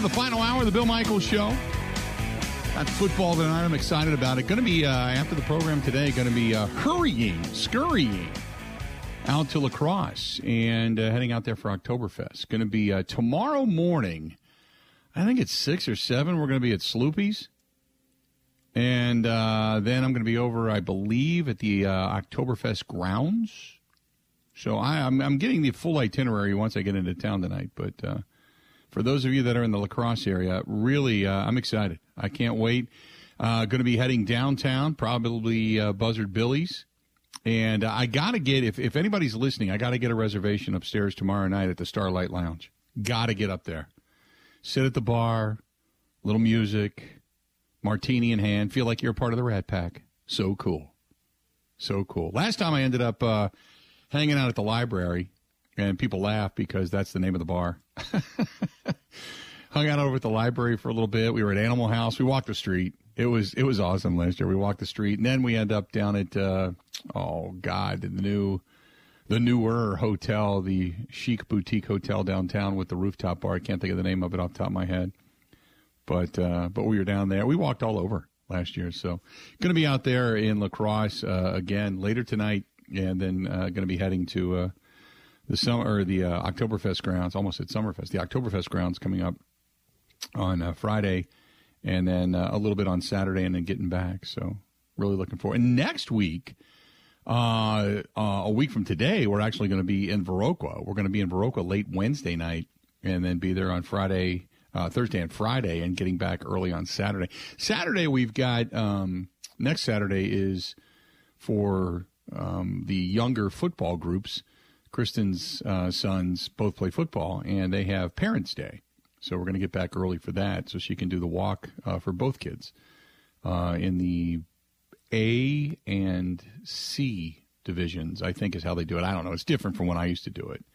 into the final hour of the Bill Michaels Show. Got football tonight. I'm excited about it. Going to be, uh, after the program today, going to be uh, hurrying, scurrying out to La Crosse and uh, heading out there for Oktoberfest. Going to be uh, tomorrow morning. I think it's 6 or 7. We're going to be at Sloopy's. And uh, then I'm going to be over, I believe, at the uh, Oktoberfest grounds. So I, am getting the full itinerary once I get into town tonight. But uh, for those of you that are in the La Crosse area, really, uh, I'm excited. I can't wait. Uh, going to be heading downtown, probably uh, Buzzard Billy's. And I got to get, if, if anybody's listening, I got to get a reservation upstairs tomorrow night at the Starlight Lounge. Got to get up there. Sit at the bar, little music, martini in hand, feel like you're part of the Rat Pack. So cool. So cool. Last time I ended up uh, hanging out at the library, and people laugh because that's the name of the bar. Hung out over at the library for a little bit. We were at Animal House. We walked the street. It was it was awesome last year. We walked the street, and then we end up down at uh, oh god, the new the newer hotel, the chic boutique hotel downtown with the rooftop bar. I can't think of the name of it off the top of my head, but uh, but we were down there. We walked all over last year, so going to be out there in La Crosse uh, again later tonight, and then uh, going to be heading to uh, the summer or the uh, Oktoberfest grounds. Almost at Summerfest. The Oktoberfest grounds coming up on uh, Friday, and then uh, a little bit on Saturday, and then getting back. So really looking forward. And next week, uh, uh, a week from today, we're actually going to be in Viroqua. We're going to be in Viroqua late Wednesday night, and then be there on Friday, uh, Thursday, and Friday, and getting back early on Saturday. Saturday, we've got um, next Saturday is for um, the younger football groups. Kristen's uh, sons both play football, and they have Parents' Day. So we're going to get back early for that, so she can do the walk uh, for both kids uh, in the A and C divisions. I think is how they do it. I don't know. It's different from when I used to do it,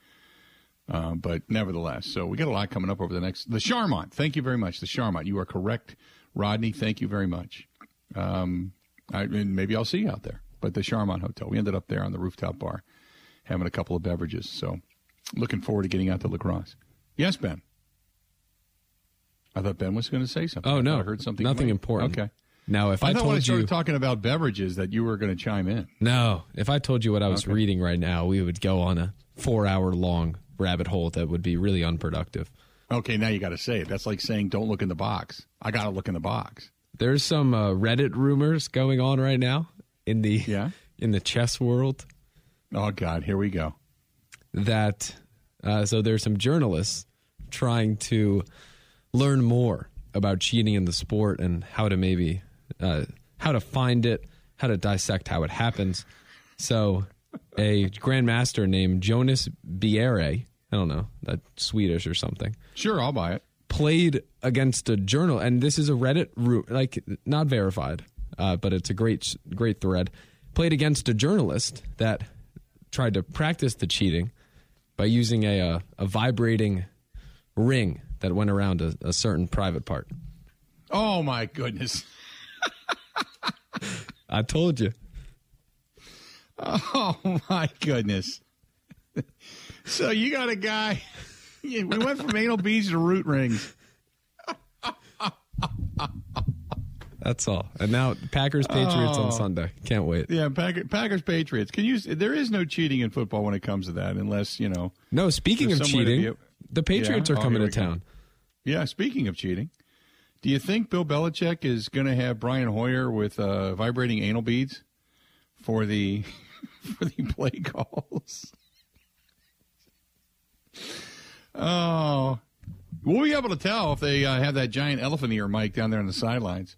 uh, but nevertheless. So we got a lot coming up over the next. The Charmant. Thank you very much. The Charmant. You are correct, Rodney. Thank you very much. Um, I, and maybe I'll see you out there. But the Charmant Hotel. We ended up there on the rooftop bar, having a couple of beverages. So looking forward to getting out to La Crosse. Yes, Ben. I thought Ben was going to say something. Oh no, I heard something. Nothing late. important. Okay. Now, if I, I, when I told started you, talking about beverages that you were going to chime in. no, if I told you what I was Okay. reading right now, we would go on a four-hour-long rabbit hole that would be really unproductive. Okay, now you got to say it. That's like saying don't look in the box. I got to look in the box. There's some uh, Reddit rumors going on right now in the Yeah. in the chess world Oh God, here we go. that uh, so there's some journalists trying to learn more about cheating in the sport and how to maybe uh, how to find it, how to dissect how it happens. So, a grandmaster named Jonas Bjerre, I don't know, that Swedish or something, Sure, I'll buy it. played against a journal, and this is a Reddit ru- like not verified, uh, but it's a great great thread. Played against a journalist that tried to practice the cheating by using a a, a vibrating ring that went around a, a certain private part. Oh my goodness. I told you. Oh my goodness. So you got a guy. We went from anal beads to root rings. That's all. And now Packers Patriots on Oh. Sunday. Can't wait. Yeah, Packer, Packers Patriots. Can you? There is no cheating in football when it comes to that, unless you know. No, speaking of some way to cheating, be- the Patriots Yeah? are Oh, coming to we go. town. Yeah, speaking of cheating, do you think Bill Belichick is going to have Brian Hoyer with uh, vibrating anal beads for the for the play calls? Oh, we'll be able to tell if they uh, have that giant elephant ear mic down there on the sidelines.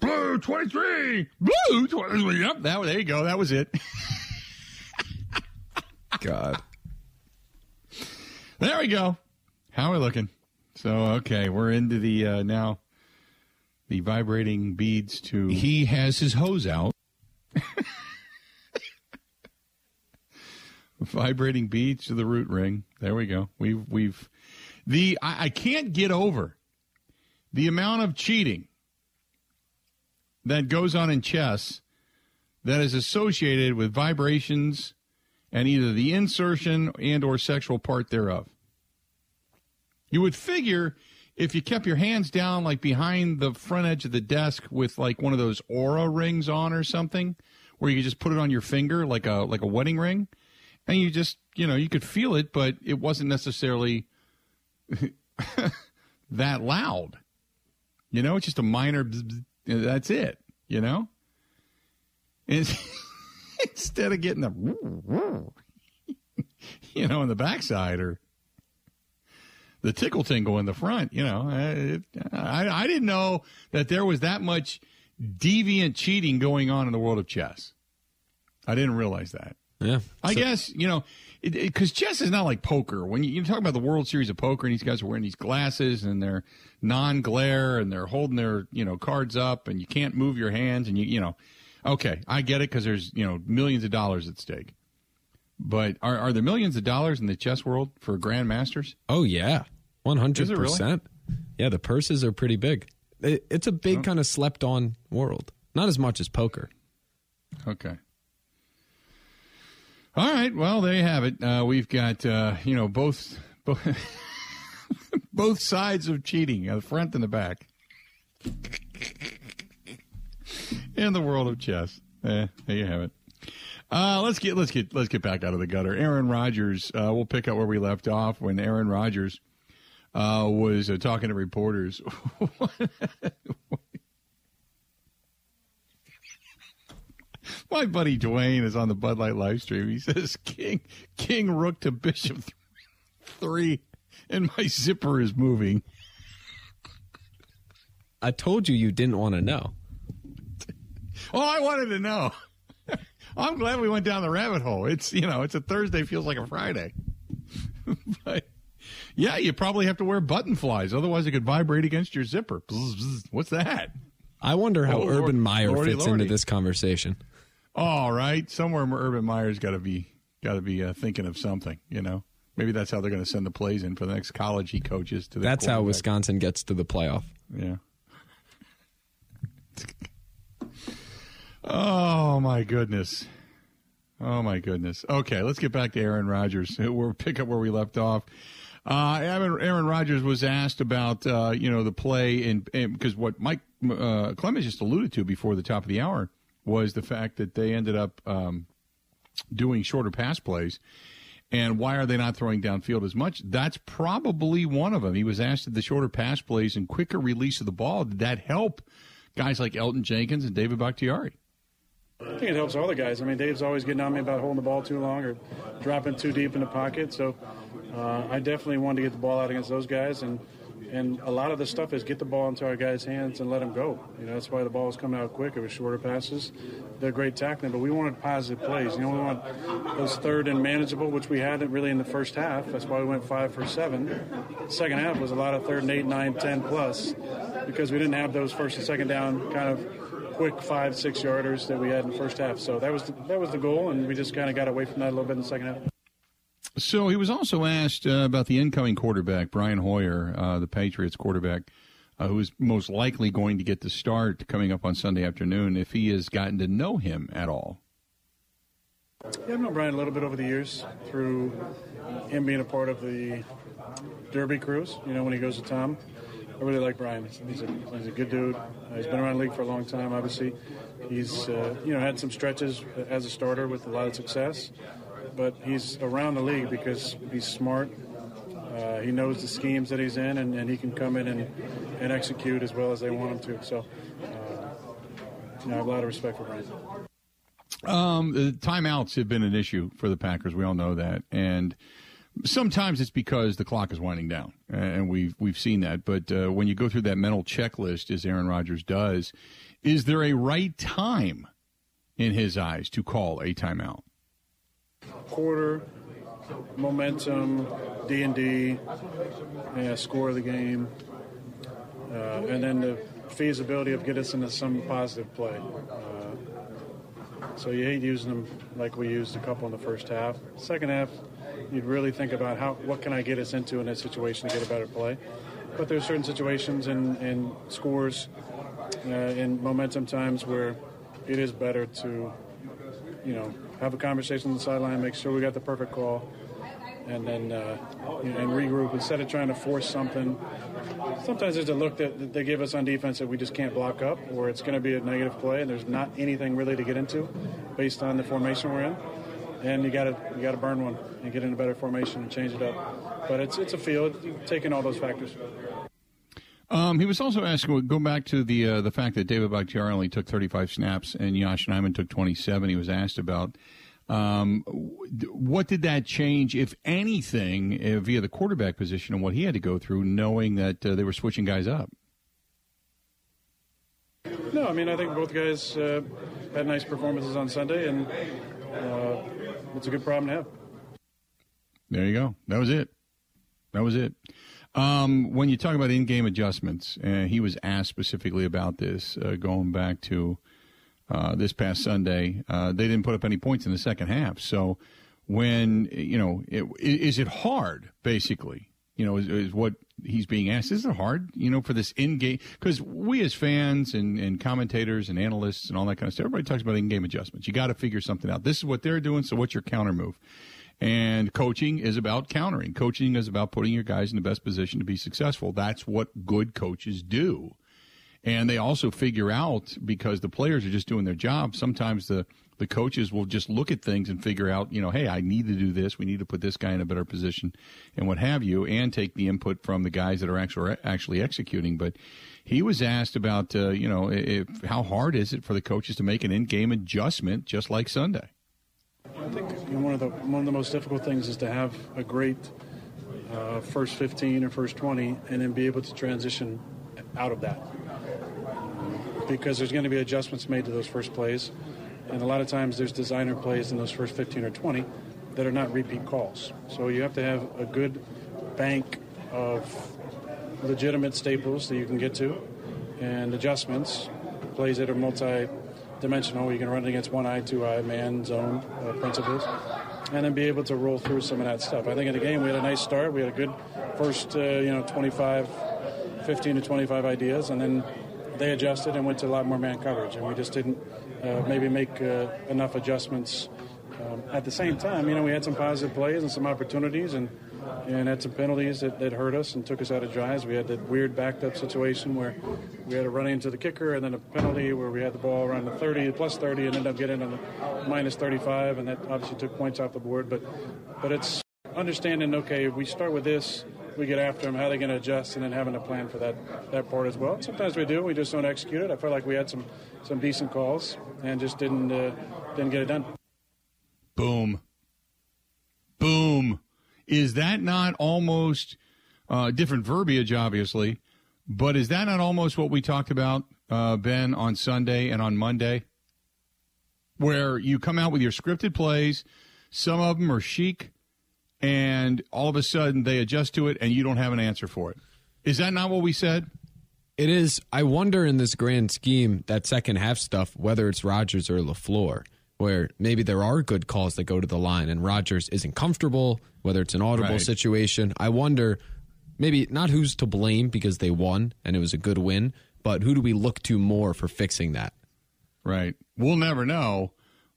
Blue twenty three, blue twenty three. Yep, that there you go. That was it. God. There we go. How are we looking? So okay, we're into the uh, now the vibrating beads to He has his hose out. vibrating beads to the root ring. There we go. We've we've the I, I can't get over the amount of cheating that goes on in chess that is associated with vibrations and either the insertion and or sexual part thereof. You would figure if you kept your hands down like behind the front edge of the desk with like one of those Oura rings on or something, where you could just put it on your finger like a like a wedding ring, and you just you know you could feel it, but it wasn't necessarily that loud. You know, it's just a minor. bzz, bzz, that's it. You know, instead of getting the you know in the backside or the tickle tingle in the front. You know, it, I I didn't know that there was that much deviant cheating going on in the world of chess. I didn't realize that. Yeah. I So- guess you know because chess is not like poker. When you, you talk about the World Series of Poker, and these guys are wearing these glasses and they're non-glare and they're holding their you know cards up, and you can't move your hands, and you you know, okay, I get it because there's you know millions of dollars at stake. But are are there millions of dollars in the chess world for grandmasters? Oh yeah, one hundred Is it really? percent. Yeah, the purses are pretty big. It, it's a big oh. kind of slept on world. Not as much as poker. Okay. All right. Well, there you have it. Uh, we've got uh, you know both both, both sides of cheating, uh, the front and the back, in the world of chess. Eh, there you have it. Uh, let's get let's get let's get back out of the gutter. Aaron Rodgers. Uh, we'll pick up where we left off when Aaron Rodgers uh, was talking to reporters. My buddy Dwayne is on the Bud Light live stream. He says, "King, King Rook to Bishop th- three, and my zipper is moving." I told you you didn't want to know. Oh, I wanted to know. I'm glad we went down the rabbit hole. It's you know, it's a Thursday, feels like a Friday. but yeah, you probably have to wear button flies, otherwise it could vibrate against your zipper. What's that? I wonder how Oh, Lord- Urban Meyer Lordy, fits Lordy. into this conversation. All right, somewhere Urban Meyer's got to be got to be uh, thinking of something. You know, maybe that's how they're going to send the plays in for the next college he coaches. To the That's how. Wisconsin gets to the playoff. Yeah. oh my goodness. Oh my goodness. Okay, let's get back to Aaron Rodgers. We'll pick up where we left off. Uh, Aaron, Aaron Rodgers was asked about uh, you know the play and because what Mike uh, Clemens just alluded to before the top of the hour was the fact that they ended up um, doing shorter pass plays. And why are they not throwing downfield as much? That's probably one of them. He was asked if the shorter pass plays and quicker release of the ball, did that help guys like Elgton Jenkins and David Bakhtiari? I think it helps all the guys. I mean, Dave's always getting on me about holding the ball too long or dropping too deep in the pocket. So uh, I definitely wanted to get the ball out against those guys. And, and a lot of the stuff is get the ball into our guys' hands and let them go. You know, that's why the ball was coming out quick. It was shorter passes. They're great tackling, but we wanted positive plays. You know, we want those third and manageable, which we hadn't really in the first half. That's why we went five for seven. Second half was a lot of third and eight, nine, ten plus because we didn't have those first and second down kind of quick five, six yarders that we had in the first half. So that was the, that was the goal, and we just kind of got away from that a little bit in the second half. So he was also asked uh, about the incoming quarterback, Brian Hoyer, uh, the Patriots quarterback, uh, who is most likely going to get the start coming up on Sunday afternoon, if he has gotten to know him at all. Yeah, I've known Brian a little bit over the years through him being a part of the Derby cruise. You know, when he goes to Tom, I really like Brian. He's, a, he's a good dude. Uh, he's been around the league for a long time. Obviously, he's uh, you know had some stretches as a starter with a lot of success, but he's around the league because he's smart. Uh, he knows the schemes that he's in, and, and he can come in and, and execute as well as they want him to. So, uh, you know, I have a lot of respect for Brian. Um, the timeouts have been an issue for the Packers. We all know that, and sometimes it's because the clock is winding down, and we've we've seen that. But uh, when you go through that mental checklist, as Aaron Rodgers does, is there a right time in his eyes to call a timeout? Quarter, momentum, D and D, score of the game, uh, and then the feasibility of get us into some positive play. Uh, so you hate using them like we used a couple in the first half. Second half, you'd really think about how what can I get us into in this situation to get a better play. But there's certain situations and, and scores uh, in momentum times where it is better to you know, have a conversation on the sideline, make sure we got the perfect call, and then uh, and regroup instead of trying to force something. Sometimes there's a look that they give us on defense that we just can't block up, or it's going to be a negative play, and there's not anything really to get into based on the formation we're in. And you got to you got to burn one and get in a better formation and change it up. But it's it's a field taking all those factors. Um, he was also asking, go back to the uh, the fact that David Bakhtiari only took 35 snaps and Yosh Nijman took 27. He was asked about um, what did that change, if anything, uh, via the quarterback position and what he had to go through, knowing that uh, they were switching guys up? No, I mean I think both guys uh, had nice performances on Sunday, and uh, it's a good problem to have. There you go. That was it. That was it. Um, when you talk about in-game adjustments, uh, he was asked specifically about this, uh, going back to uh, this past Sunday. Uh, they didn't put up any points in the second half. So, when you know, it, is it hard? Basically, you know, is, is, what he's being asked. Is it hard? You know, for this in-game because we as fans and, and commentators and analysts and all that kind of stuff, everybody talks about in-game adjustments. You got to figure something out. This is what they're doing. So, what's your counter move? And coaching is about countering. Coaching is about putting your guys in the best position to be successful. That's what good coaches do. And they also figure out because the players are just doing their job. Sometimes the the coaches will just look at things and figure out, you know, hey, I need to do this. We need to put this guy in a better position, and what have you, and take the input from the guys that are actually actually executing. But he was asked about, uh, you know, if, how hard is it for the coaches to make an in-game adjustment, just like Sunday. I think you know, one of the one of the most difficult things is to have a great uh, first 15 or first 20, and then be able to transition out of that because there's going to be adjustments made to those first plays, and a lot of times there's designer plays in those first 15 or 20 that are not repeat calls. So you have to have a good bank of legitimate staples that you can get to, and adjustments, plays that are multi dimensional. You can run it against one eye, two eye, man, zone uh, principles, and then be able to roll through some of that stuff. I think in the game we had a nice start. We had a good first, uh, you know, 25, 15 to 25 ideas, and then they adjusted and went to a lot more man coverage, and we just didn't uh, maybe make uh, enough adjustments. Um, at the same time, you know, we had some positive plays and some opportunities, and and had some penalties that, that hurt us and took us out of drives. We had that weird backed up situation where we had a run into the kicker and then a penalty where we had the ball around the 30, plus 30, and ended up getting on the minus 35, and that obviously took points off the board. But but it's understanding, okay, we start with this, we get after them, how they going to adjust, and then having a plan for that, that part as well. Sometimes we do, we just don't execute it. I felt like we had some, some decent calls and just didn't, uh, didn't get it done. Boom. Boom. Is that not almost uh, different verbiage, obviously, but is that not almost what we talked about, uh, Ben, on Sunday and on Monday? Where you come out with your scripted plays, some of them are chic, and all of a sudden they adjust to it and you don't have an answer for it. Is that not what we said? It is. I wonder in this grand scheme, that second half stuff, whether it's Rodgers or LaFleur, where maybe there are good calls that go to the line and Rodgers isn't comfortable, whether it's an audible right. situation. I wonder maybe not who's to blame because they won and it was a good win, but who do we look to more for fixing that? Right. We'll never know.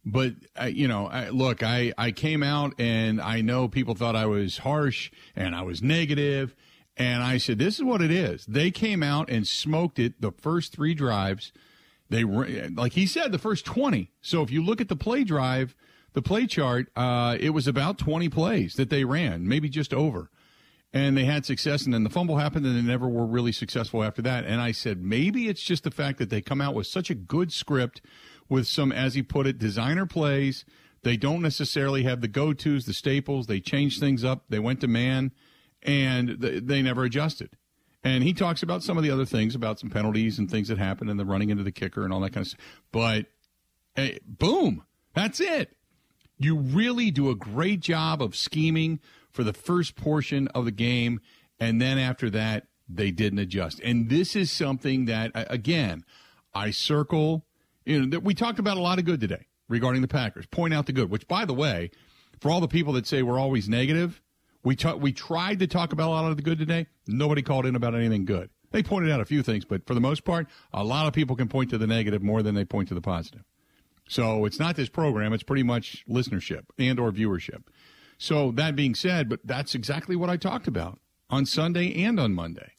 But uh, you know, I, look, I I came out and I know people thought I was harsh and I was negative, and I said this is what it is. They came out and smoked it the first three drives. They like he said the first twenty. So if you look at the play drive, the play chart, uh, it was about twenty plays that they ran, maybe just over and they had success and then the fumble happened and they never were really successful after that and i said maybe it's just the fact that they come out with such a good script with some, as he put it, designer plays. They don't necessarily have the go tos, the staples. They change things up. They went to man, and they never adjusted. And he talks about some of the other things about some penalties and things that happened and the running into the kicker and all that kind of stuff. But hey, boom, that's it. You really do a great job of scheming for the first portion of the game. And then after that, they didn't adjust. And this is something that, again, I circle you know, that we talked about a lot of good today regarding the Packers. Point out the good, which, by the way, for all the people that say we're always negative, we t- we tried to talk about a lot of the good today. Nobody called in about anything good. They pointed out a few things, but for the most part, a lot of people can point to the negative more than they point to the positive. So it's not this program; it's pretty much listenership and or viewership. So that being said, but that's exactly what I talked about on Sunday and on Monday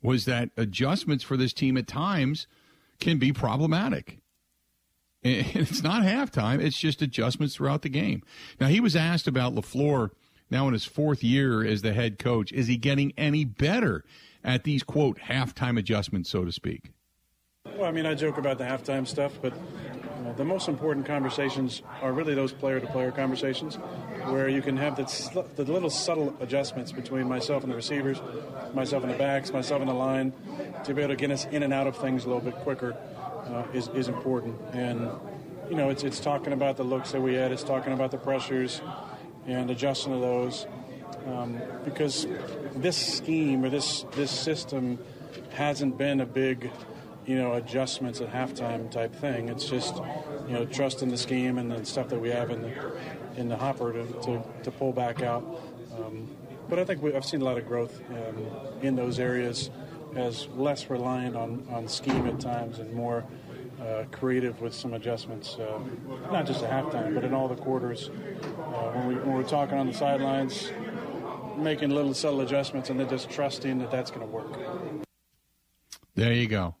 was that adjustments for this team at times can be problematic. And it's not halftime, it's just adjustments throughout the game. Now, he was asked about LaFleur now in his fourth year as the head coach. Is he getting any better at these, quote, halftime adjustments, so to speak? Well, I mean, I joke about the halftime stuff, but uh, the most important conversations are really those player to player conversations where you can have the, sl- the little subtle adjustments between myself and the receivers, myself and the backs, myself and the line to be able to get us in and out of things a little bit quicker uh, is, is important. And, you know, it's, it's talking about the looks that we had, it's talking about the pressures and adjusting to those. Um, because this scheme or this, this system hasn't been a big you know, adjustments at halftime type thing. It's just, you know, trust in the scheme and the stuff that we have in the in the hopper to, to, to pull back out. Um, but I think we, I've seen a lot of growth um, in those areas as less reliant on, on scheme at times and more uh, creative with some adjustments, uh, not just at halftime, but in all the quarters. Uh, when, we, when we're talking on the sidelines, making little subtle adjustments and then just trusting that that's going to work. There you go.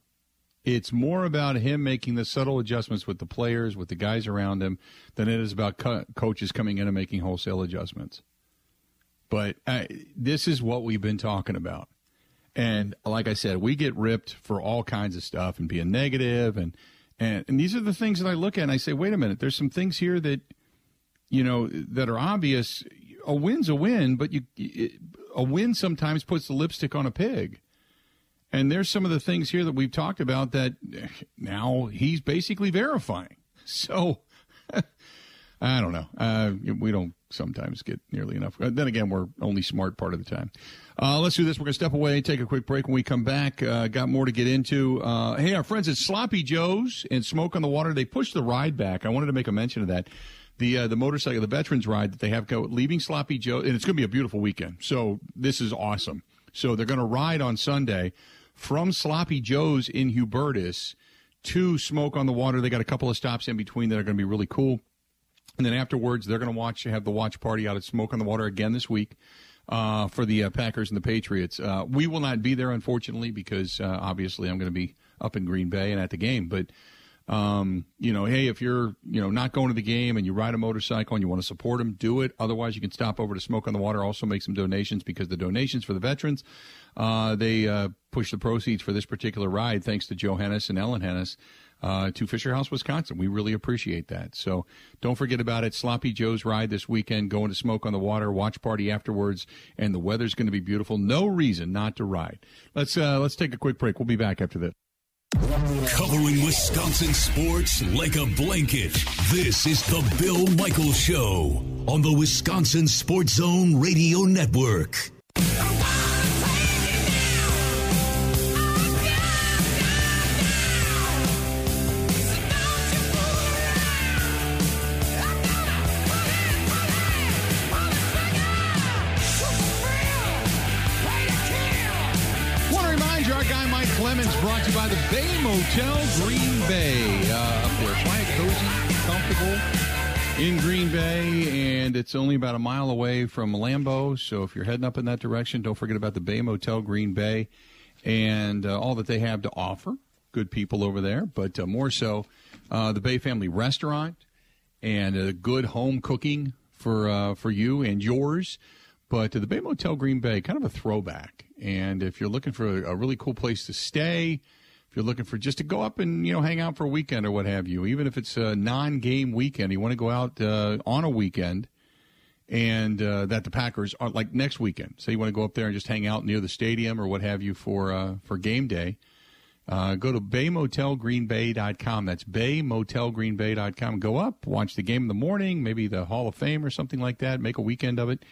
It's more about him making the subtle adjustments with the players, with the guys around him, than it is about co- coaches coming in and making wholesale adjustments. But uh, this is what we've been talking about. And like I said, we get ripped for all kinds of stuff and being negative and and and these are the things that I look at and I say, wait a minute, there's some things here that you know that are obvious. A win's a win, but you a win sometimes puts the lipstick on a pig. And there's some of the things here that we've talked about that now he's basically verifying. So I don't know. Uh, we don't sometimes get nearly enough. Uh, then again, we're only smart part of the time. Uh, let's do this. We're going to step away, take a quick break. When we come back, uh, got more to get into. Uh, hey, our friends at Sloppy Joe's and Smoke on the Water, they pushed the ride back. I wanted to make a mention of that. The uh, the motorcycle, the veterans ride that they have go leaving Sloppy Joe, and it's going to be a beautiful weekend. So this is awesome. So they're going to ride on Sunday from Sloppy Joe's in Hubertus to Smoke on the Water. They got a couple of stops in between that are going to be really cool. And then afterwards, they're going to watch have the watch party out at Smoke on the Water again this week uh, for the uh, Packers and the Patriots. Uh, we will not be there, unfortunately, because uh, obviously I'm going to be up in Green Bay and at the game. But um, you know, hey, if you're you know not going to the game and you ride a motorcycle and you want to support them, do it. Otherwise, you can stop over to Smoke on the Water. Also, make some donations because the donations for the veterans, uh, they uh, push the proceeds for this particular ride thanks to Joe Hennis and Ellen Hennis. Uh, to Fisher House, Wisconsin. We really appreciate that. So don't forget about it. Sloppy Joe's ride this weekend, going to smoke on the water, watch party afterwards, and the weather's going to be beautiful. No reason not to ride. Let's uh, let's take a quick break. We'll be back after this. Covering Wisconsin sports like a blanket. This is the Bill Michaels Show on the Wisconsin Sports Zone Radio Network. Clemens brought to you by the Bay Motel Green Bay. Uh, up there, quiet, cozy, comfortable in Green Bay, and it's only about a mile away from Lambeau. So if you're heading up in that direction, don't forget about the Bay Motel Green Bay and uh, all that they have to offer. Good people over there, but uh, more so, uh, the Bay Family Restaurant and good home cooking for uh, for you and yours. But the Bay Motel Green Bay, kind of a throwback. And if you're looking for a, really cool place to stay, if you're looking for just to go up and you know hang out for a weekend or what have you, even if it's a non-game weekend, you want to go out uh, on a weekend, and uh, that the Packers are like next weekend. So you want to go up there and just hang out near the stadium or what have you for uh, for game day. Uh, go to baymotelgreenbay.com. That's baymotelgreenbay.com. Go up, watch the game in the morning, maybe the Hall of Fame or something like that. Make a weekend of it.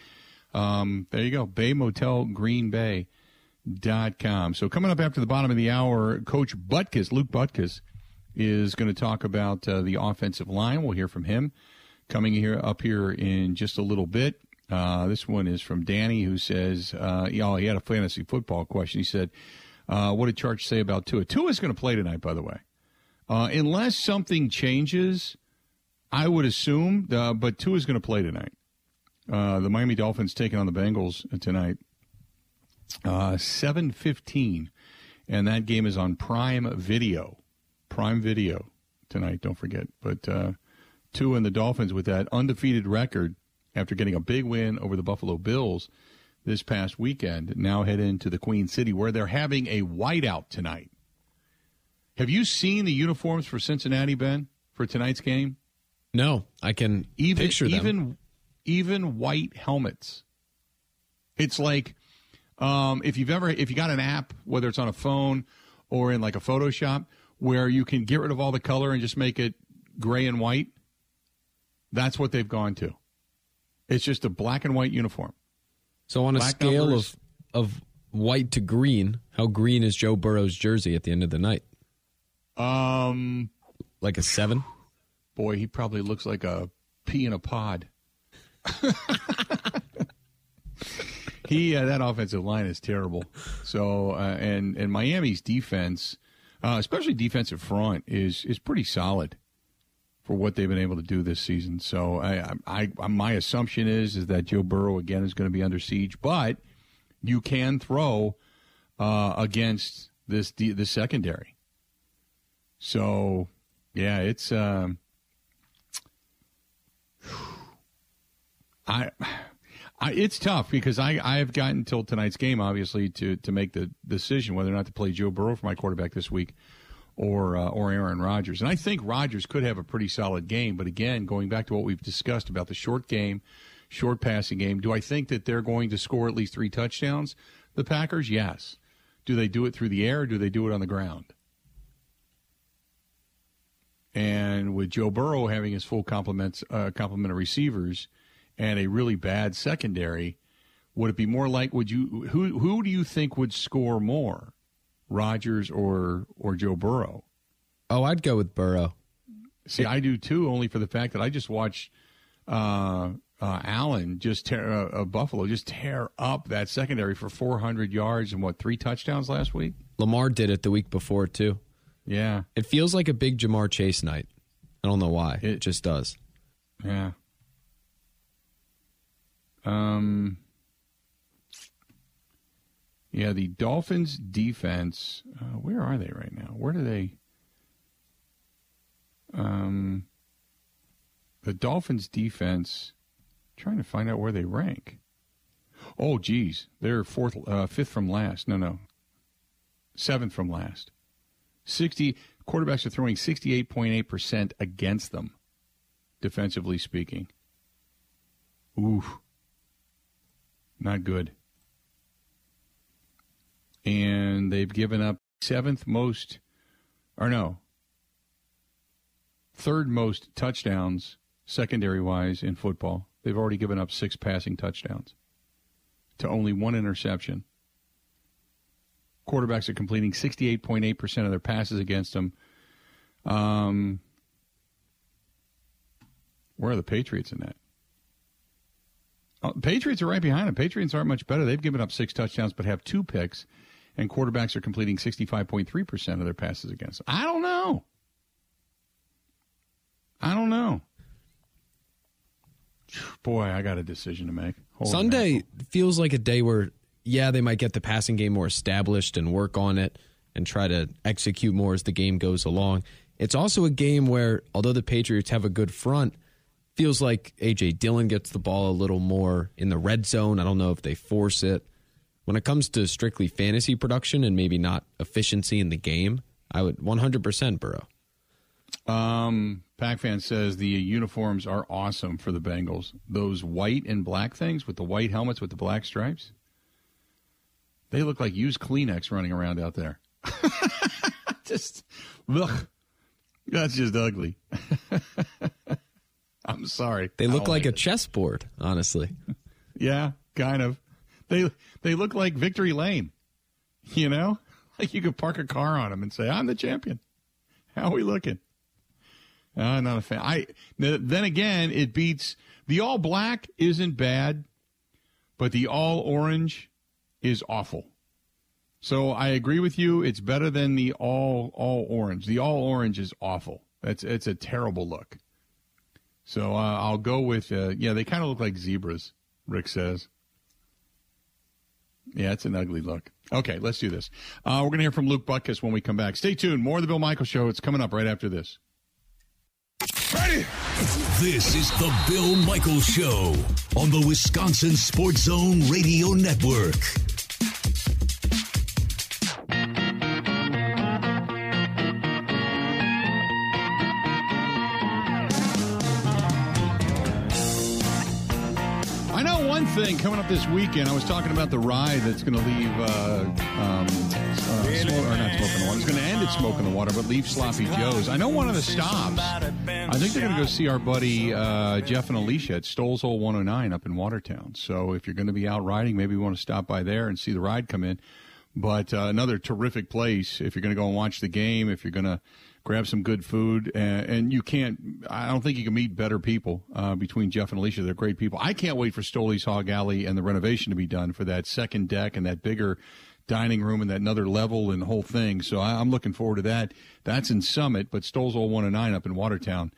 Um, there you go, baymotelgreenbay.com. So coming up after the bottom of the hour, Coach Butkus, Luke Butkus, is going to talk about uh, the offensive line. We'll hear from him coming here up here in just a little bit. Uh, this one is from Danny, who says, uh, oh, he had a fantasy football question. He said, uh, what did Charge say about Tua? Tua is going to play tonight, by the way. Uh, unless something changes, I would assume, uh, but Tua is going to play tonight. Uh, the Miami Dolphins taking on the Bengals tonight. Uh, 7.15, and that game is on Prime Video. Prime Video tonight, don't forget. But uh, Tua and the Dolphins with that undefeated record after getting a big win over the Buffalo Bills this past weekend, now head into the Queen City where they're having a whiteout tonight. Have you seen the uniforms for Cincinnati, Ben, for tonight's game? No, I can even picture them. even even white helmets. It's like um, if you've ever if you got an app, whether it's on a phone or in like a Photoshop, where you can get rid of all the color and just make it gray and white. That's what they've gone to. It's just a black and white uniform. So on a Black scale numbers. of of white to green, how green is Joe Burrow's jersey at the end of the night? Um, Like a seven? boy, he probably looks like a pea in a pod. he uh, that offensive line is terrible. So uh, and and Miami's defense, uh, especially defensive front, is is pretty solid for what they've been able to do this season. So I, I, I my assumption is is that Joe Burrow again is going to be under siege, but you can throw uh, against this the, secondary. So yeah, it's. Um, I, I, it's tough because I, I have gotten until tonight's game, obviously, to, to make the decision whether or not to play Joe Burrow for my quarterback this week or uh, or Aaron Rodgers. And I think Rodgers could have a pretty solid game. But again, going back to what we've discussed about the short game, short passing game, do I think that they're going to score at least three touchdowns? The Packers, yes. Do they do it through the air? or Do they do it on the ground? And with Joe Burrow having his full complements, uh, complement of receivers, and a really bad secondary, would it be more like would you who who do you think would score more, Rodgers or or Joe Burrow? Oh, I'd go with Burrow. See, I do too, only for the fact that I just watched uh, uh, Allen just tear uh, uh, Buffalo just tear up that secondary for 400 yards and what three touchdowns last week. Lamar did it the week before too. Yeah, It feels like a big Ja'Marr Chase night. I don't know why. It, It- just does. yeah. Um. Yeah, the Dolphins' defense. Uh, where are they right now? Where do they? Um. The Dolphins' defense. Trying to find out where they rank. Oh, geez, they're fourth, uh, fifth from last. No, no, seventh from last. Sixty quarterbacks are throwing sixty-eight point eight percent against them, defensively speaking. Oof. Not good. And they've given up seventh most, or no, third most touchdowns secondary wise in football. They've already given up six passing touchdowns to only one interception. Quarterbacks are completing 68.8% of their passes against them. Um, where are the Patriots in that? Uh, Patriots are right behind them. Patriots aren't much better. They've given up six touchdowns but have two picks, and quarterbacks are completing 65.3% of their passes against them. I don't know. I don't know. Boy, I got a decision to make. Sunday feels like a day where, yeah, they might get the passing game more established and work on it and try to execute more as the game goes along. It's also a game where, although the Patriots have a good front, feels like AJ Dillon gets the ball a little more in the red zone. I don't know if they force it. When it comes to strictly fantasy production and maybe not efficiency in the game, I would 100% Burrow. Um, Pac-Fan says the uniforms are awesome for the Bengals. Those white and black things with the white helmets with the black stripes. They look like used Kleenex running around out there. just, ugh, that's just ugly. I'm sorry. They look like a it. chessboard, honestly. Yeah, kind of. They they look like Victory Lane. You know, like you could park a car on them and say, "I'm the champion." How are we looking? Uh, I'm not a fan. I then again, it beats the all black isn't bad, but the all orange is awful. So I agree with you. It's better than the all all orange. The all orange is awful. That's it's a terrible look. So uh, I'll go with uh, yeah. They kind of look like zebras. Rick says. Yeah, it's an ugly look. Okay, let's do this. Uh, we're going to hear from Luke Butkus when we come back. Stay tuned. More of the Bill Michael Show. It's coming up right after this. Ready? This is the Bill Michael Show on the Wisconsin Sports Zone Radio Network. Thing coming up this weekend. I was talking about the ride that's going to leave, uh, um, uh, smoke, or not the water. It's going to end at smoke in the water, but leave Sloppy Joe's. I know one of the stops. I think they're going to go see our buddy uh, Jeff and Alicia at Stoley's Hole 109 up in Watertown. So if you're going to be out riding, maybe you want to stop by there and see the ride come in. But uh, another terrific place if you're going to go and watch the game. If you're going to grab some good food, and, and, you can't. I don't think you can meet better people uh, between Jeff and Alicia. They're great people. I can't wait for Stoley's Hog Alley and the renovation to be done for that second deck and that bigger dining room and that another level and the whole thing. So I, am looking forward to that. That's in Summit, but Stoley's Hole 109 up in Watertown.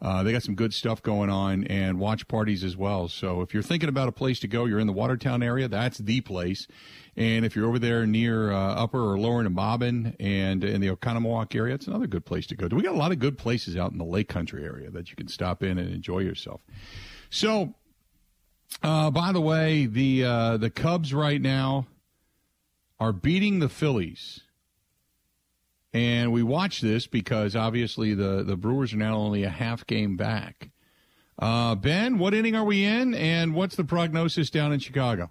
Uh, they got some good stuff going on and watch parties as well. So if you're thinking about a place to go, you're in the Watertown area, that's the place. And if you're over there near uh, Upper or Lower Nemahbin and in the Oconomowoc area, it's another good place to go. We got a lot of good places out in the Lake Country area that you can stop in and enjoy yourself. So, uh, by the way, the uh, the Cubs right now are beating the Phillies. And we watch this because obviously the, the Brewers are now only a half game back. Uh, ben, what inning are we in, and what's the prognosis down in Chicago?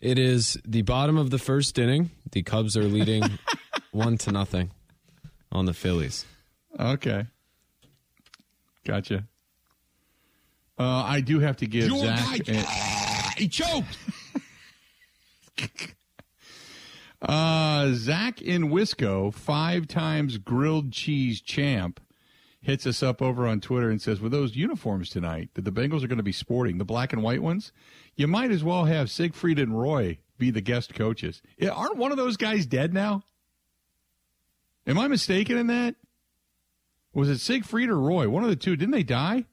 It is the bottom of the first inning. The Cubs are leading one to nothing on the Phillies. Okay, gotcha. Uh, I do have to give Your Zach. guy- a- he choked. Uh, Zach in Wisco, five times grilled cheese champ, hits us up over on Twitter and says, with those uniforms tonight that the Bengals are going to be sporting, the black and white ones, you might as well have Siegfried and Roy be the guest coaches. Yeah, Aren't one of those guys dead now? Am I mistaken in that? Was it Siegfried or Roy? One of the two. Didn't they die?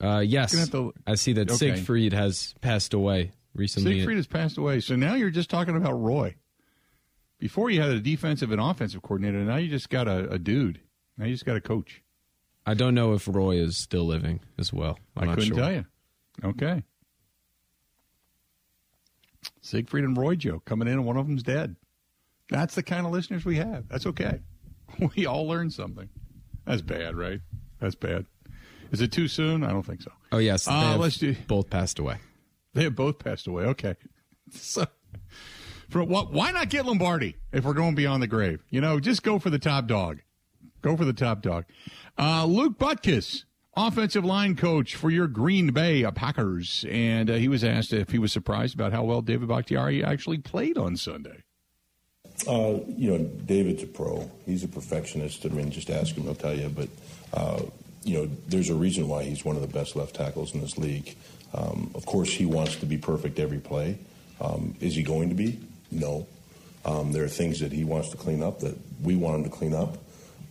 Uh, yes, to- I see that Okay. Siegfried has passed away recently. Siegfried has passed away. So now you're just talking about Roy. Before you had a defensive and offensive coordinator. Now you just got a, a dude. Now you just got a coach. I don't know if Roy is still living as well. I'm I not couldn't sure. tell you. Okay. Siegfried and Roy Joe coming in, and one of them's dead. That's the kind of listeners we have. That's okay. We all learn something. That's bad, right? That's bad. Is it too soon? I don't think so. Oh yes, Uh, let's do- both passed away. They have both passed away. Okay. So, for what? Why not get Lombardi if we're going beyond the grave? You know, just go for the top dog. Go for the top dog. Uh, Luke Butkus, offensive line coach for your Green Bay Packers, and uh, he was asked if he was surprised about how well David Bakhtiari actually played on Sunday. Uh, you know, David's a pro. He's a perfectionist. I mean, just ask him; he'll tell you. But uh, you know, there's a reason why he's one of the best left tackles in this league. Um, of course, he wants to be perfect every play. Um, is he going to be? No. Um, there are things that he wants to clean up that we want him to clean up.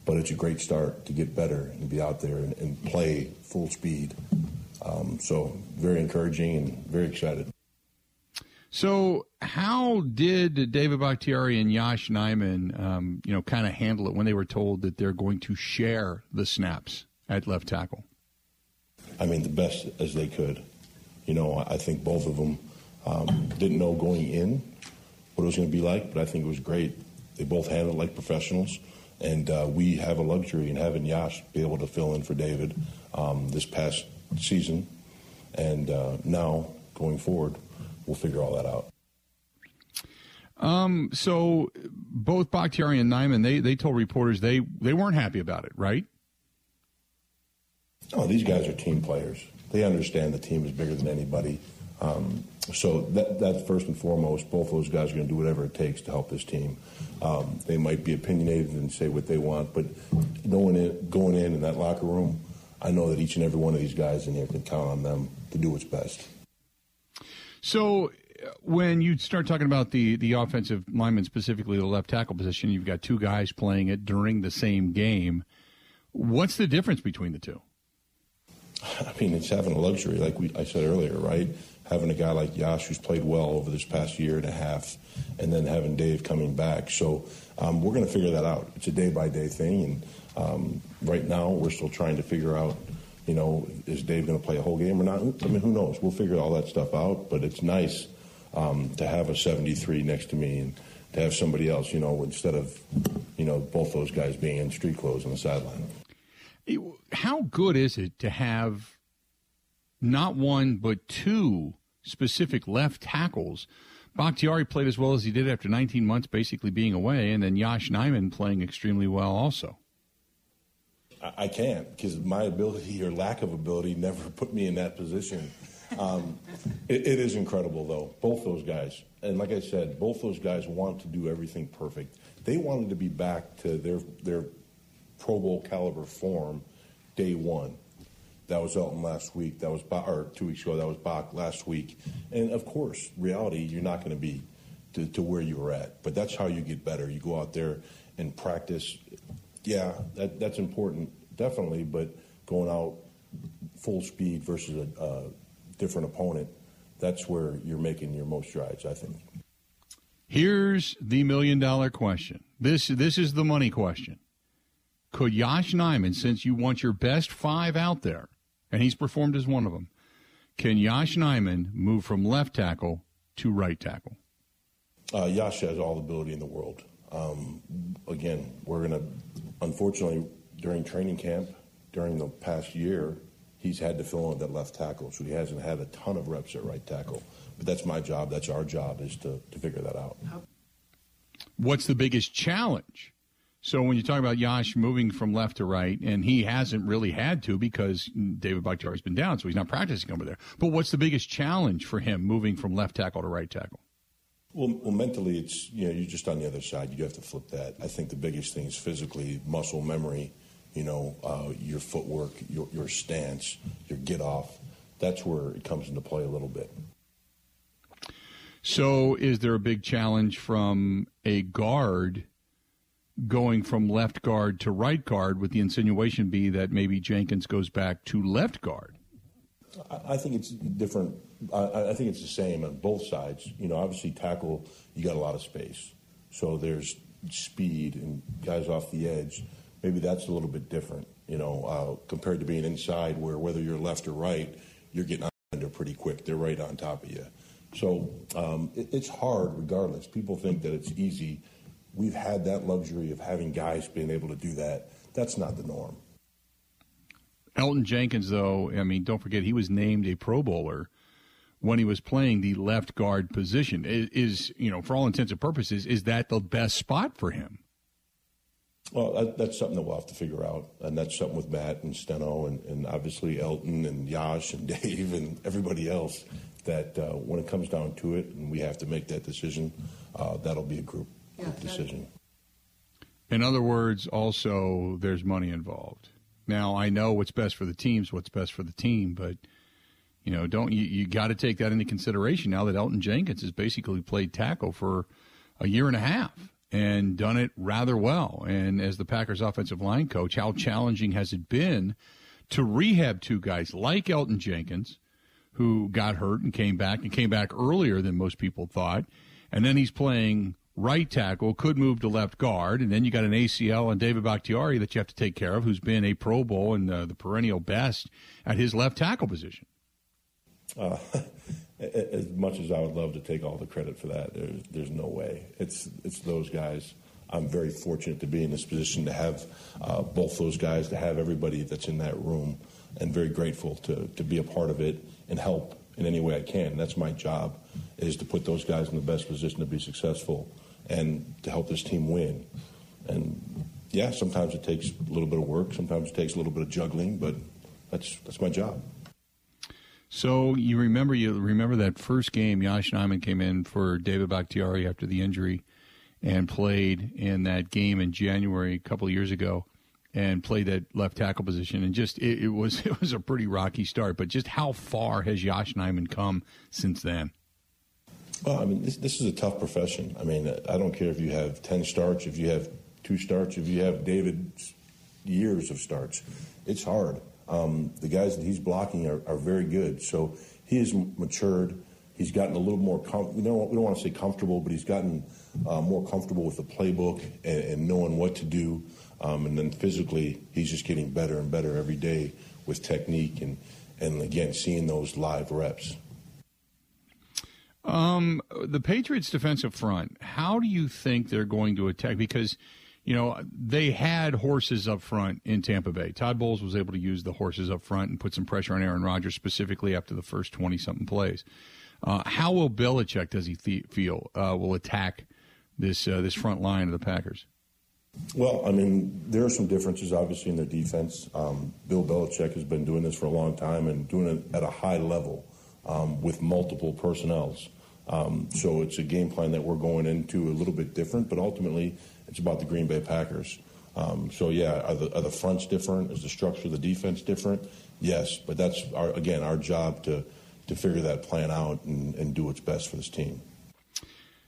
But it's a great start to get better and be out there and, and play full speed. Um, so very encouraging and very excited. So, how did David Bakhtiari and Yosh Nijman, um, you know, kind of handle it when they were told that they're going to share the snaps at left tackle? I mean, the best as they could. You know, I think both of them um, didn't know going in what it was going to be like, but I think it was great. They both handled it like professionals, and uh, we have a luxury in having Yosh be able to fill in for David um, this past season, and uh, now going forward, we'll figure all that out. Um, so both Bakhtiari and Nijman, they they told reporters they they weren't happy about it, right? Oh, these guys are team players. They understand the team is bigger than anybody. Um, so that, that's first and foremost. Both those guys are going to do whatever it takes to help this team. Um, they might be opinionated and say what they want, but going in, going in in that locker room, I know that each and every one of these guys in here can count on them to do what's best. So when you start talking about the the offensive lineman, specifically the left tackle position, you've got two guys playing it during the same game. What's the difference between the two? I mean, it's having a luxury, like we, I said earlier, right? Having a guy like Yosh who's played well over this past year and a half, and then having Dave coming back. So um, we're going to figure that out. It's a day by day thing, and um, right now we're still trying to figure out. You know, is Dave going to play a whole game or not? I mean, who knows? We'll figure all that stuff out. But it's nice um, to have a 73 next to me and to have somebody else. You know, instead of you know both those guys being in street clothes on the sideline. How good is it to have not one but two specific left tackles? Bakhtiari played as well as he did after 19 months basically being away, and then Yosh Nijman playing extremely well also. I can't because my ability or lack of ability never put me in that position. Um, it, it is incredible, though. Both those guys, and like I said, both those guys want to do everything perfect. They wanted to be back to their their Pro Bowl caliber form day one. That was Elgton last week. That was Bach, or two weeks ago. That was Bach last week. And of course, reality, you're not going to be to, where you were at. But that's how you get better. You go out there and practice. Yeah, that, that's important, definitely. But going out full speed versus a, a different opponent, that's where you're making your most strides, I think. Here's the million dollar question. This this is the money question. Could Yosh Nijman, since you want your best five out there, and he's performed as one of them, can Yosh Nijman move from left tackle to right tackle? Uh, Yosh has all the ability in the world. Um, again, we're going to, unfortunately, during training camp, during the past year, he's had to fill in that left tackle, so he hasn't had a ton of reps at right tackle. But that's my job. That's our job is to, to figure that out. What's the biggest challenge? So when you talk about Yosh moving from left to right, and he hasn't really had to because David Bakhtiari's been down, so he's not practicing over there. But what's the biggest challenge for him moving from left tackle to right tackle? Well, well, mentally, it's you know you're just on the other side. You have to flip that. I think the biggest thing is physically muscle memory. You know, uh, your footwork, your your stance, your get off. That's where it comes into play a little bit. So, is there a big challenge from a guard going from left guard to right guard, with the insinuation be that maybe Jenkins goes back to left guard? I think it's different. I, think it's the same on both sides. You know, obviously tackle, you got a lot of space, so there's speed and guys off the edge. Maybe that's a little bit different. You know, uh, compared to being inside, where whether you're left or right, you're getting under pretty quick. They're right on top of you. So um, it, it's hard, regardless. People think that it's easy we've had that luxury of having guys being able to do that. That's not the norm. Elgton Jenkins, though, I mean, don't forget he was named a Pro Bowler when he was playing the left guard position. Is, is you know, for all intents and purposes, is that the best spot for him? Well, that, that's something that we'll have to figure out, and that's something with Matt and Steno, and, and obviously Elgton and Yosh and Dave and everybody else. That uh, when it comes down to it, and we have to make that decision, uh, that'll be a group decision. In other words, also there's money involved. Now I know what's best for the teams, what's best for the team, but you know, don't you, you got to take that into consideration now that Elgton Jenkins has basically played tackle for a year and a half and done it rather well. And as the Packers offensive line coach, how challenging has it been to rehab two guys like Elgton Jenkins, who got hurt and came back and came back earlier than most people thought, and then he's playing right tackle, could move to left guard, and then you got an ACL and David Bakhtiari that you have to take care of, who's been a Pro Bowl and uh, the perennial best at his left tackle position. Uh, as much as I would love to take all the credit for that, there's, there's no way. It's it's those guys. I'm very fortunate to be in this position to have uh, both those guys, to have everybody that's in that room, and very grateful to, to be a part of it and help in any way I can. That's my job, is to put those guys in the best position to be successful and to help this team win. And yeah, sometimes it takes a little bit of work, sometimes it takes a little bit of juggling, but that's that's my job. So you remember you remember that first game Yosh Nijman came in for David Bakhtiari after the injury and played in that game in January a couple of years ago and played that left tackle position and just it, it was it was a pretty rocky start but just how far has Yosh Nijman come since then? Well, I mean, this, this is a tough profession. I mean, I don't care if you have 10 starts, if you have two starts, if you have David's years of starts. It's hard. Um, the guys that he's blocking are, are, very good. So he has matured. He's gotten a little more, com- we, don't, we don't want to say comfortable, but he's gotten uh, more comfortable with the playbook and, and knowing what to do. Um, and then physically, he's just getting better and better every day with technique and, and again, seeing those live reps. Um, the Patriots' defensive front. How do you think they're going to attack? Because you know they had horses up front in Tampa Bay. Todd Bowles was able to use the horses up front and put some pressure on Aaron Rodgers specifically after the first twenty something plays. Uh, how will Belichick does he th- feel uh, will attack this uh, this front line of the Packers? Well, I mean, there are some differences, obviously, in their defense. Um, Bill Belichick has been doing this for a long time and doing it at a high level um, with multiple personnels. Um, so it's a game plan that we're going into a little bit different, but ultimately it's about the Green Bay Packers. Um, so yeah, are the, are the fronts different? Is the structure of the defense different? Yes, but that's our, again our job to to figure that plan out and, and do what's best for this team.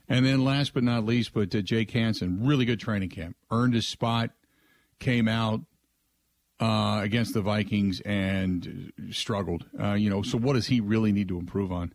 And then last but not least, but uh, Jake Hanson, really good training camp, earned his spot, came out uh, against the Vikings and struggled. Uh, you know, so what does he really need to improve on?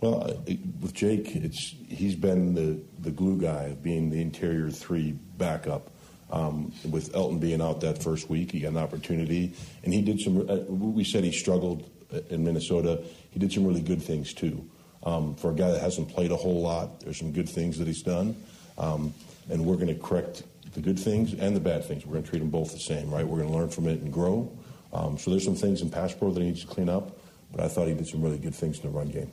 Well, with Jake, it's he's been the, the glue guy, being the interior three backup. Um, with Elgton being out that first week, he got an opportunity, and he did some. Uh, we said he struggled in Minnesota. He did some really good things too. Um, for a guy that hasn't played a whole lot, there's some good things that he's done, um, and we're going to correct the good things and the bad things. We're going to treat them both the same, right? We're going to learn from it and grow. Um, so there's some things in pass pro that he needs to clean up, but I thought he did some really good things in the run game.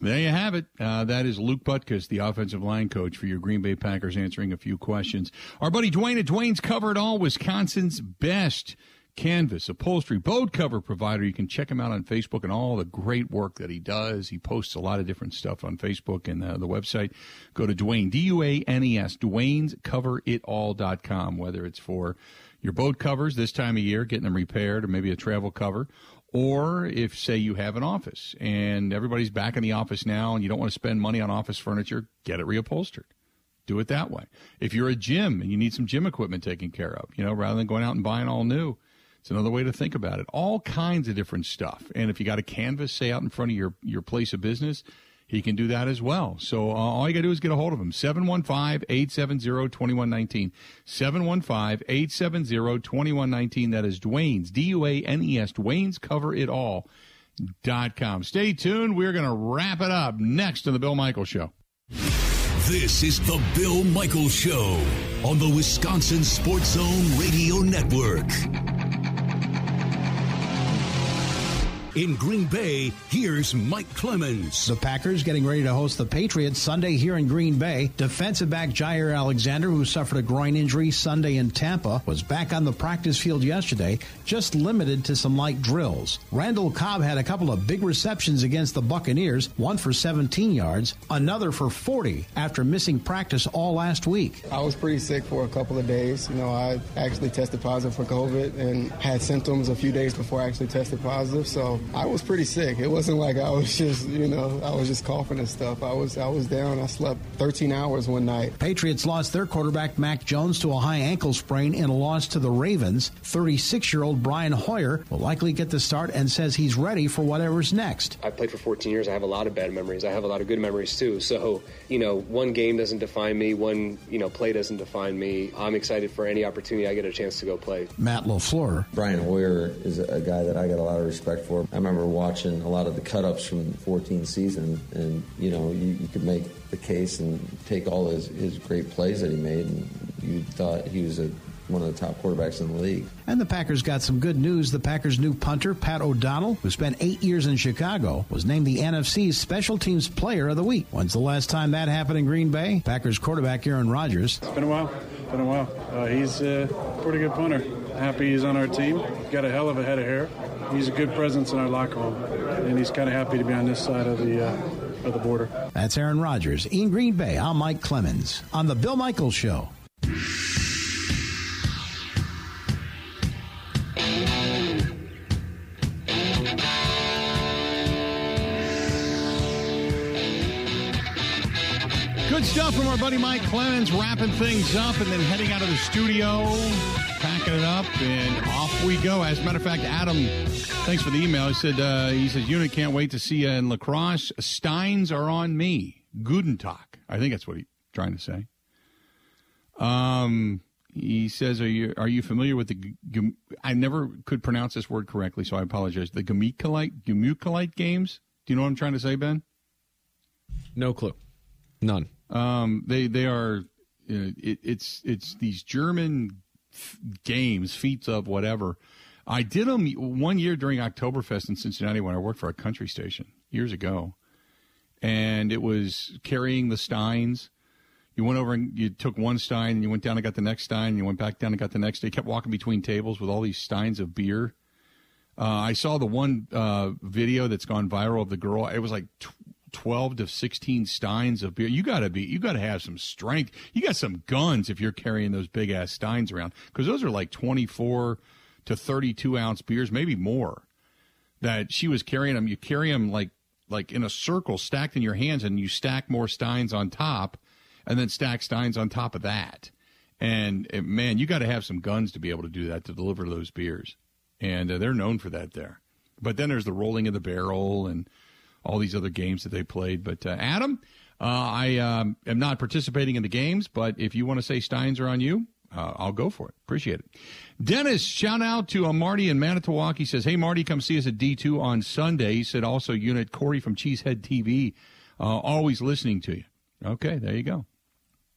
There you have it. Uh, that is Luke Butkus, the offensive line coach for your Green Bay Packers, answering a few questions. Our buddy Duane at Duane's Cover It All, Wisconsin's best canvas, upholstery, boat cover provider. You can check him out on Facebook and all the great work that he does. He posts a lot of different stuff on Facebook and uh, the website. Go to Duane, D U A N E S, Duane's CoverItAll.com, whether it's for your boat covers this time of year, getting them repaired, or maybe a travel cover, or if, say, you have an office and everybody's back in the office now and you don't want to spend money on office furniture, get it reupholstered. Do it that way. If you're a gym and you need some gym equipment taken care of, you know, rather than going out and buying all new, it's another way to think about it. All kinds of different stuff. And if you got a canvas, say, out in front of your, your place of business, he can do that as well. So uh, all you got to do is get a hold of him. 715-870-2119. 715-870-2119. That is Duane's, D-U-A-N-E-S, Duane's Cover It All. Dot com. Stay tuned. We're going to wrap it up next on the Bill Michael Show. This is the Bill Michael Show on the Wisconsin Sports Zone Radio Network. In Green Bay, here's Mike Clemens. The Packers getting ready to host the Patriots Sunday here in Green Bay. Defensive back Jaire Alexander, who suffered a groin injury Sunday in Tampa, was back on the practice field yesterday, just limited to some light drills. Randall Cobb had a couple of big receptions against the Buccaneers, one for 17 yards, another for 40 after missing practice all last week. I was pretty sick for a couple of days. You know, I actually tested positive for COVID and had symptoms a few days before I actually tested positive. So I was pretty sick. It wasn't like I was just, you know, I was just coughing and stuff. I was I was down. I slept 13 hours one night. Patriots lost their quarterback Mac Jones to a high ankle sprain in a loss to the Ravens. 36-year-old Brian Hoyer will likely get the start and says he's ready for whatever's next. I played for 14 years. I have a lot of bad memories. I have a lot of good memories too. So, you know, one game doesn't define me. One, you know, play doesn't define me. I'm excited for any opportunity I get a chance to go play. Matt LaFleur. Brian Hoyer is a guy that I got a lot of respect for. I remember watching a lot of the cut ups from the 14 season, and you know, you, you could make the case and take all his, his great plays that he made, and you thought he was a one of the top quarterbacks in the league. And the Packers got some good news. The Packers' new punter, Pat O'Donnell, who spent eight years in Chicago, was named the NFC's Special Teams Player of the Week. When's the last time that happened in Green Bay? Packers quarterback Aaron Rodgers. It's been a while. It's been a while. Uh, he's a pretty good punter. Happy he's on our team. Got a hell of a head of hair. He's a good presence in our locker room, and he's kind of happy to be on this side of the uh, of the border. That's Aaron Rodgers. In Green Bay, I'm Mike Clemens on the Bill Michaels Show. Good stuff from our buddy Mike Clemens, wrapping things up and then heading out of the studio, packing it up, and off we go. As a matter of fact, Adam, thanks for the email. He said, uh, he says, unit can't wait to see you in La Crosse. Steins are on me. Guten Tag. I think that's what he's trying to say. Um, he says, "Are you are you familiar with the? g- I never could pronounce this word correctly, so I apologize. The Gamuculite Gamuculite games. Do you know what I'm trying to say, Ben? No clue. None. Um, they they are. Uh, it, it's it's these German games, feats of whatever. I did them one year during Oktoberfest in Cincinnati when I worked for a country station years ago, and it was carrying the steins. You went over and you took one stein, and you went down and got the next stein, and you went back down and got the next. You kept walking between tables with all these steins of beer. Uh, I saw the one uh, video that's gone viral of the girl. It was like twelve to sixteen steins of beer. You got to be, you got to have some strength. You got some guns if you're carrying those big ass steins around because those are like twenty four to thirty two ounce beers, maybe more. That she was carrying them. You carry them like like in a circle, stacked in your hands, and you stack more steins on top, and then stack steins on top of that. And man, you got to have some guns to be able to do that to deliver those beers and uh, they're known for that there. But then there's the rolling of the barrel and all these other games that they played. But uh, Adam, uh, I um, am not participating in the games, but if you want to say Steins are on you, uh, I'll go for it. Appreciate it. Dennis, shout out to uh, Marty in Manitowoc. He says, "Hey Marty, come see us at D2 on Sunday." He said, "Also, unit Corey from Cheesehead TV, uh, always listening to you." Okay, there you go.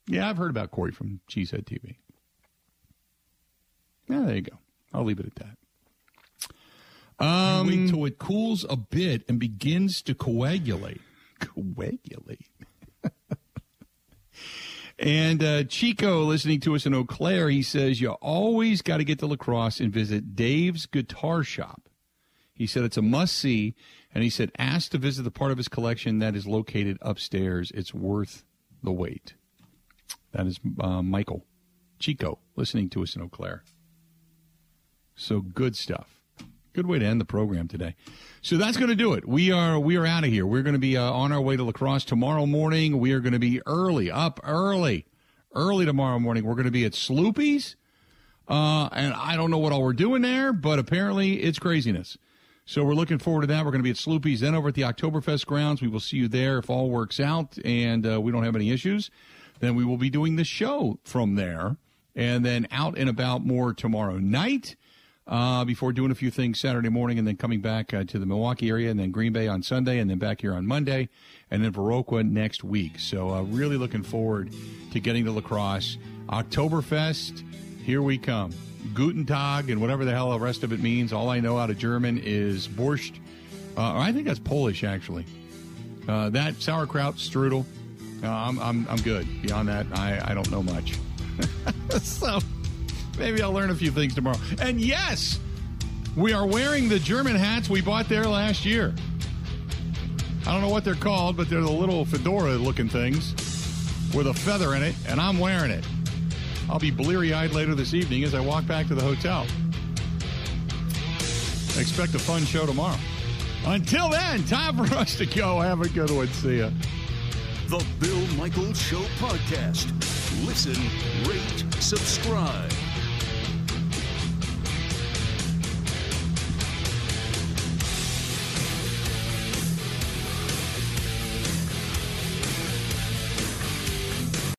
Yeah, I've heard about Corey from Cheesehead TV. Yeah, there you go. I'll leave it at that. Um, Wait till it cools a bit and begins to coagulate. coagulate. and uh, Chico, listening to us in Eau Claire, he says you always got to get to La Crosse and visit Dave's Guitar Shop. He said it's a must see, and he said ask to visit the part of his collection that is located upstairs. It's worth the wait. That is uh, Michael Chico listening to us in Eau Claire. So good stuff. Good way to end the program today. So that's going to do it. We are we are out of here. We're going to be uh, on our way to La Crosse tomorrow morning. We are going to be early, up early, early tomorrow morning. We're going to be at Sloopy's, uh, and I don't know what all we're doing there, but apparently it's craziness. So we're looking forward to that. We're going to be at Sloopy's, then over at the Oktoberfest grounds. We will see you there if all works out and uh, we don't have any issues. Then we will be doing the show from there, and then out and about more tomorrow night uh, before doing a few things Saturday morning and then coming back uh, to the Milwaukee area and then Green Bay on Sunday and then back here on Monday and then Viroqua next week. So uh, really looking forward to getting to La Crosse. Oktoberfest, here we come. Guten Tag and whatever the hell the rest of it means. All I know out of German is Borscht. Uh, I think that's Polish, actually. Uh, that sauerkraut, strudel. Uh, I'm, I'm, I'm good. Beyond that, I, I don't know much. so maybe I'll learn a few things tomorrow. And yes, we are wearing the German hats we bought there last year. I don't know what they're called, but they're the little fedora looking things with a feather in it, and I'm wearing it. I'll be bleary eyed later this evening as I walk back to the hotel. Expect a fun show tomorrow. Until then, time for us to go. Have a good one. See ya. The Bill Michaels Show podcast. Listen, rate, subscribe.